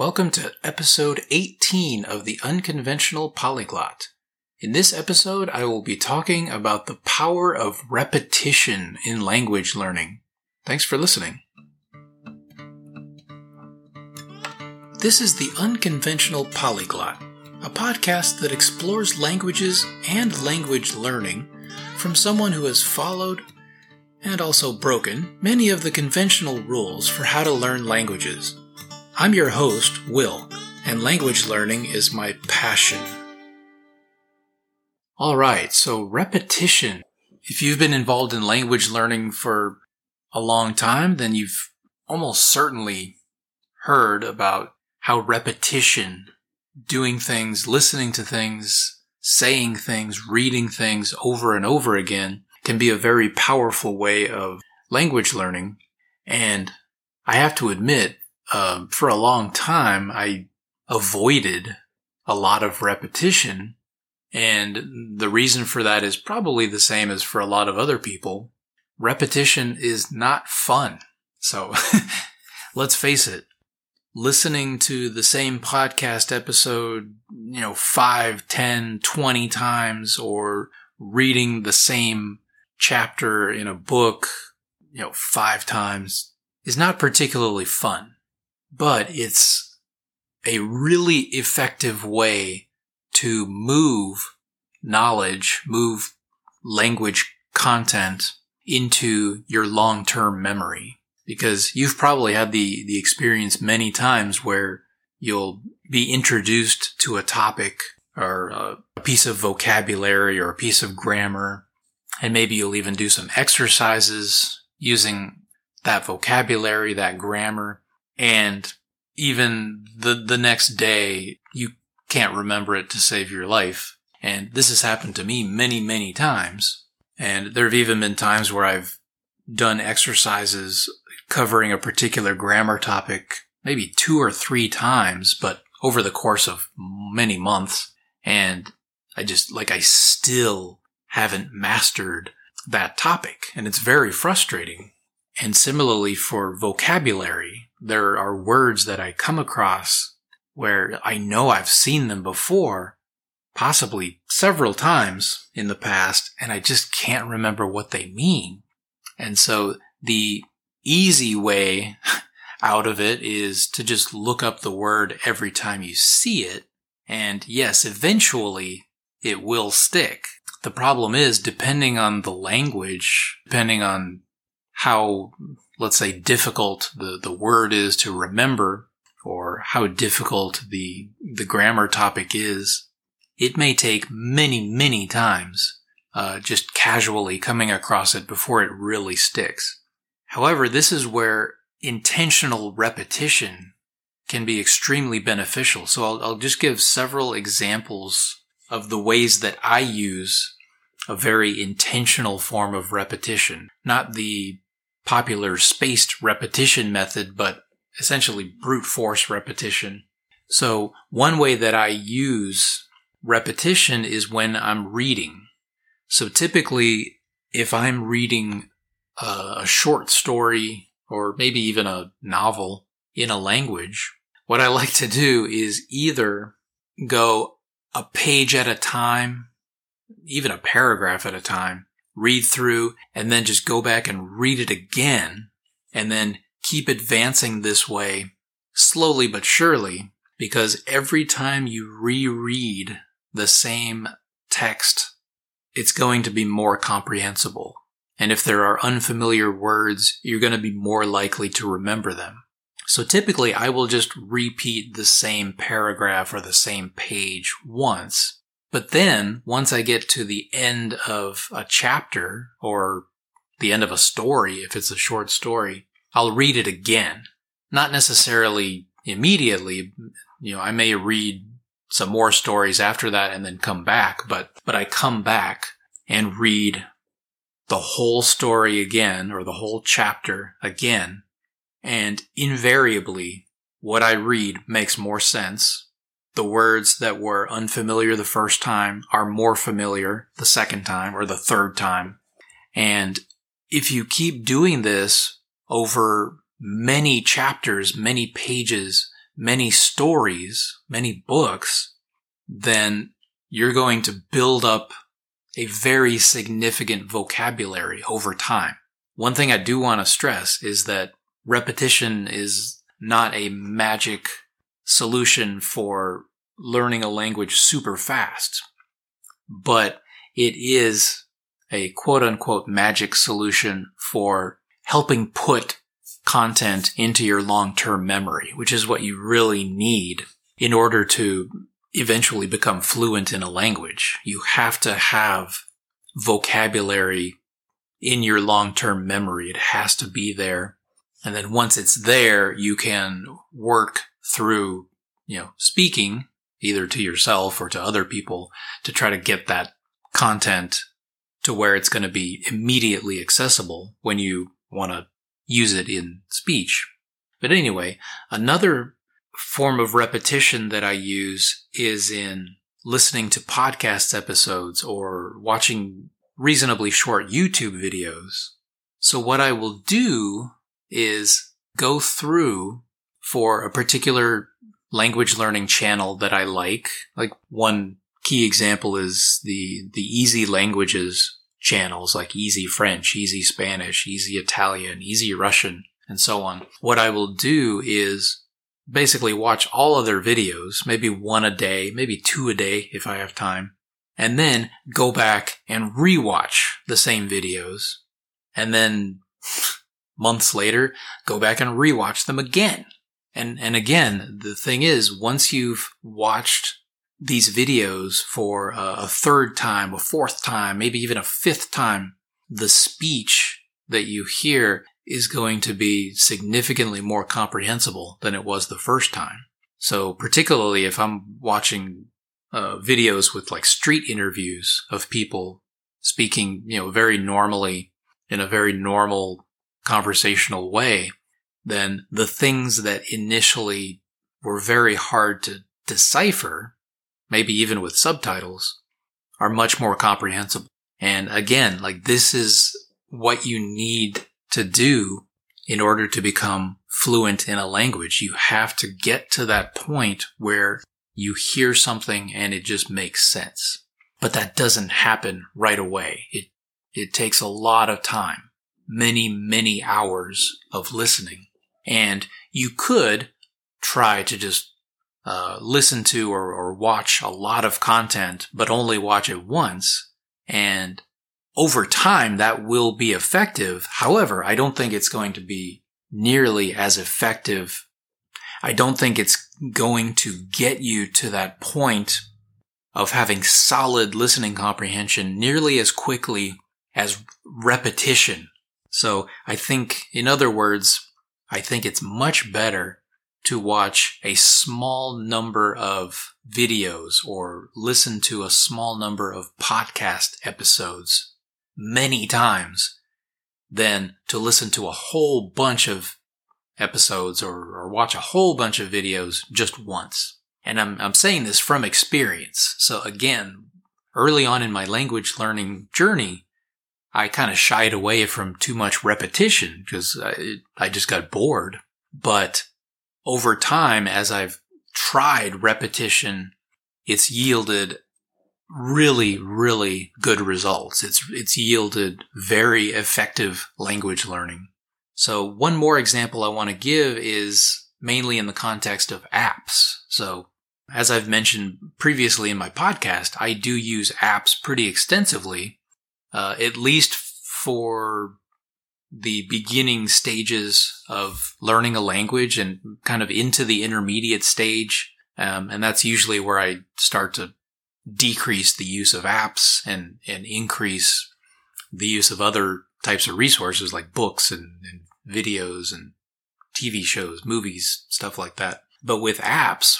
Welcome to episode 18 of the Unconventional Polyglot. In this episode, I will be talking about the power of repetition in language learning. Thanks for listening. This is the Unconventional Polyglot, a podcast that explores languages and language learning from someone who has followed and also broken many of the conventional rules for how to learn languages. I'm your host, Will, and language learning is my passion. Alright, so repetition. If you've been involved in language learning for a long time, then you've almost certainly heard about how repetition, doing things, listening to things, saying things, reading things over and over again can be a very powerful way of language learning. And I have to admit, uh, for a long time, I avoided a lot of repetition. And the reason for that is probably the same as for a lot of other people. Repetition is not fun. So let's face it. Listening to the same podcast episode, you know, 5, 10, 20 times or reading the same chapter in a book, you know, five times is not particularly fun, but it's a really effective way to move knowledge, move language content into your long-term memory. Because you've probably had the, the experience many times where you'll be introduced to a topic or a piece of vocabulary or a piece of grammar and maybe you'll even do some exercises using that vocabulary, that grammar. And even the, the next day, you can't remember it to save your life. And this has happened to me many, many times. And there have even been times where I've done exercises covering a particular grammar topic maybe two or three times, but over the course of many months. And I just, like, I still haven't mastered that topic. And it's very frustrating. And similarly for vocabulary, there are words that I come across where I know I've seen them before, possibly several times in the past, and I just can't remember what they mean. And so the easy way out of it is to just look up the word every time you see it. And yes, eventually it will stick. The problem is, depending on the language, depending on how, let's say, difficult the, the word is to remember, or how difficult the, the grammar topic is, it may take many, many times, uh, just casually coming across it before it really sticks. However, this is where intentional repetition can be extremely beneficial. So I'll, I'll just give several examples of the ways that I use a very intentional form of repetition. Not the popular spaced repetition method, but essentially brute force repetition. So one way that I use repetition is when I'm reading. So typically, if I'm reading a short story or maybe even a novel in a language, what I like to do is either go a page at a time, even a paragraph at a time, read through and then just go back and read it again and then keep advancing this way slowly but surely because every time you reread the same text, it's going to be more comprehensible. And if there are unfamiliar words, you're going to be more likely to remember them. So typically I will just repeat the same paragraph or the same page once. But then once I get to the end of a chapter or the end of a story, if it's a short story, I'll read it again. Not necessarily immediately. You know, I may read some more stories after that and then come back, but, but I come back and read the whole story again or the whole chapter again and invariably, what I read makes more sense. The words that were unfamiliar the first time are more familiar the second time or the third time. And if you keep doing this over many chapters, many pages, many stories, many books, then you're going to build up a very significant vocabulary over time. One thing I do want to stress is that repetition is not a magic solution for learning a language super fast, but it is a quote unquote magic solution for helping put content into your long-term memory, which is what you really need in order to eventually become fluent in a language. You have to have vocabulary in your long-term memory. It has to be there. And then once it's there, you can work through, you know, speaking either to yourself or to other people to try to get that content to where it's going to be immediately accessible when you want to use it in speech. But anyway, another form of repetition that I use is in listening to podcast episodes or watching reasonably short YouTube videos. So what I will do is go through for a particular language learning channel that I like. Like one key example is the, the easy languages channels like easy French, easy Spanish, easy Italian, easy Russian, and so on. What I will do is basically watch all of their videos, maybe one a day, maybe two a day if I have time, and then go back and rewatch the same videos. And then months later, go back and rewatch them again. And, and again, the thing is, once you've watched these videos for a, a third time, a fourth time, maybe even a fifth time, the speech that you hear is going to be significantly more comprehensible than it was the first time. So particularly if I'm watching uh, videos with like street interviews of people speaking, you know, very normally in a very normal conversational way, then the things that initially were very hard to decipher maybe even with subtitles, are much more comprehensible. And again, like this is what you need to do in order to become fluent in a language. You have to get to that point where you hear something and it just makes sense. But that doesn't happen right away. It, it takes a lot of time, many, many hours of listening. And you could try to just uh, listen to or, or watch a lot of content, but only watch it once. And over time, that will be effective. However, I don't think it's going to be nearly as effective. I don't think it's going to get you to that point of having solid listening comprehension nearly as quickly as repetition. So I think, in other words, I think it's much better to watch a small number of videos or listen to a small number of podcast episodes many times than to listen to a whole bunch of episodes or, or watch a whole bunch of videos just once. And I'm, I'm saying this from experience. So again, early on in my language learning journey, I kind of shied away from too much repetition because I, I just got bored. But over time, as I've tried repetition, it's yielded really, really good results. It's, it's yielded very effective language learning. So one more example I want to give is mainly in the context of apps. So as I've mentioned previously in my podcast, I do use apps pretty extensively, uh, at least for the beginning stages of learning a language and kind of into the intermediate stage. Um, and that's usually where I start to decrease the use of apps and, and increase the use of other types of resources like books and, and videos and TV shows, movies, stuff like that. But with apps,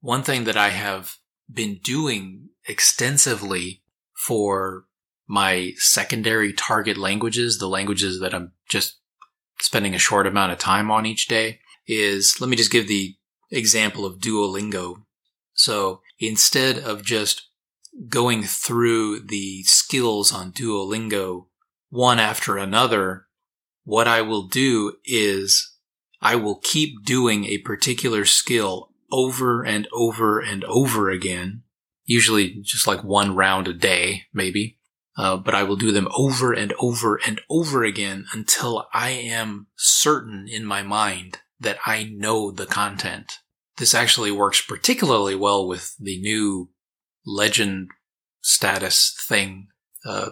one thing that I have been doing extensively for my secondary target languages, the languages that I'm just spending a short amount of time on each day, is let me just give the example of Duolingo. So instead of just going through the skills on Duolingo one after another, what I will do is I will keep doing a particular skill over and over and over again, usually just like one round a day, maybe. Uh, but I will do them over and over and over again until I am certain in my mind that I know the content. This actually works particularly well with the new legend status thing, uh,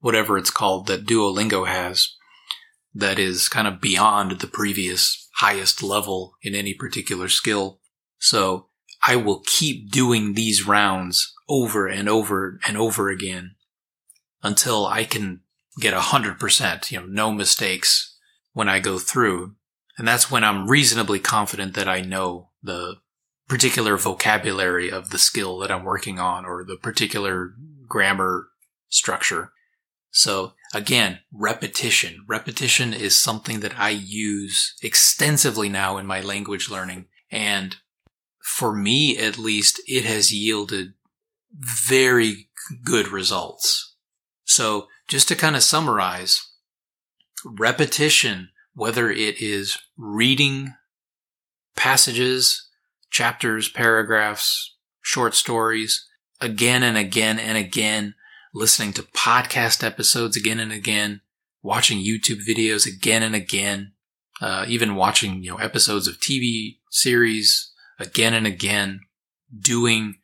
whatever it's called that Duolingo has, that is kind of beyond the previous highest level in any particular skill. So I will keep doing these rounds over and over and over again until I can get a hundred percent, you know, no mistakes when I go through. And that's when I'm reasonably confident that I know the particular vocabulary of the skill that I'm working on or the particular grammar structure. So again, repetition. Repetition is something that I use extensively now in my language learning. And for me, at least, it has yielded very good results. So just to kind of summarize, repetition, whether it is reading passages, chapters, paragraphs, short stories, again and again and again, listening to podcast episodes again and again, watching YouTube videos again and again, uh, even watching, you know, episodes of TV series again and again, doing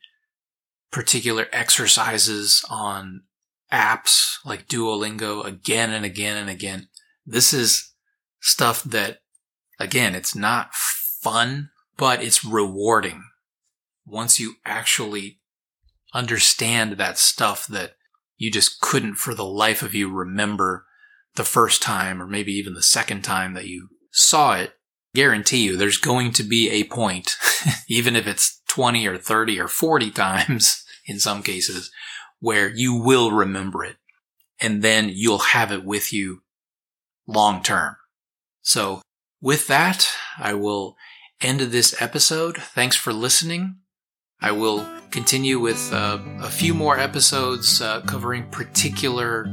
particular exercises on apps like Duolingo again and again and again. This is stuff that, again, it's not fun, but it's rewarding once you actually understand that stuff that you just couldn't for the life of you remember the first time or maybe even the second time that you saw it. Guarantee you there's going to be a point, even if it's 20 or 30 or 40 times in some cases, where you will remember it and then you'll have it with you long term. So with that, I will end this episode. Thanks for listening. I will continue with uh, a few more episodes uh, covering particular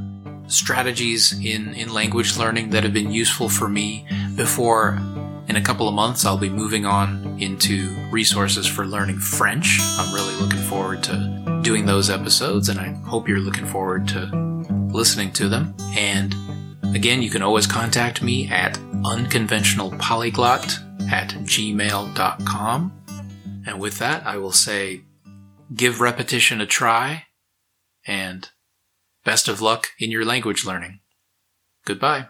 strategies in, in language learning that have been useful for me before in a couple of months I'll be moving on into resources for learning French. I'm really looking forward to doing those episodes and I hope you're looking forward to listening to them. And again, you can always contact me at unconventionalpolyglot at gmail.com. And with that, I will say give repetition a try and best of luck in your language learning. Goodbye.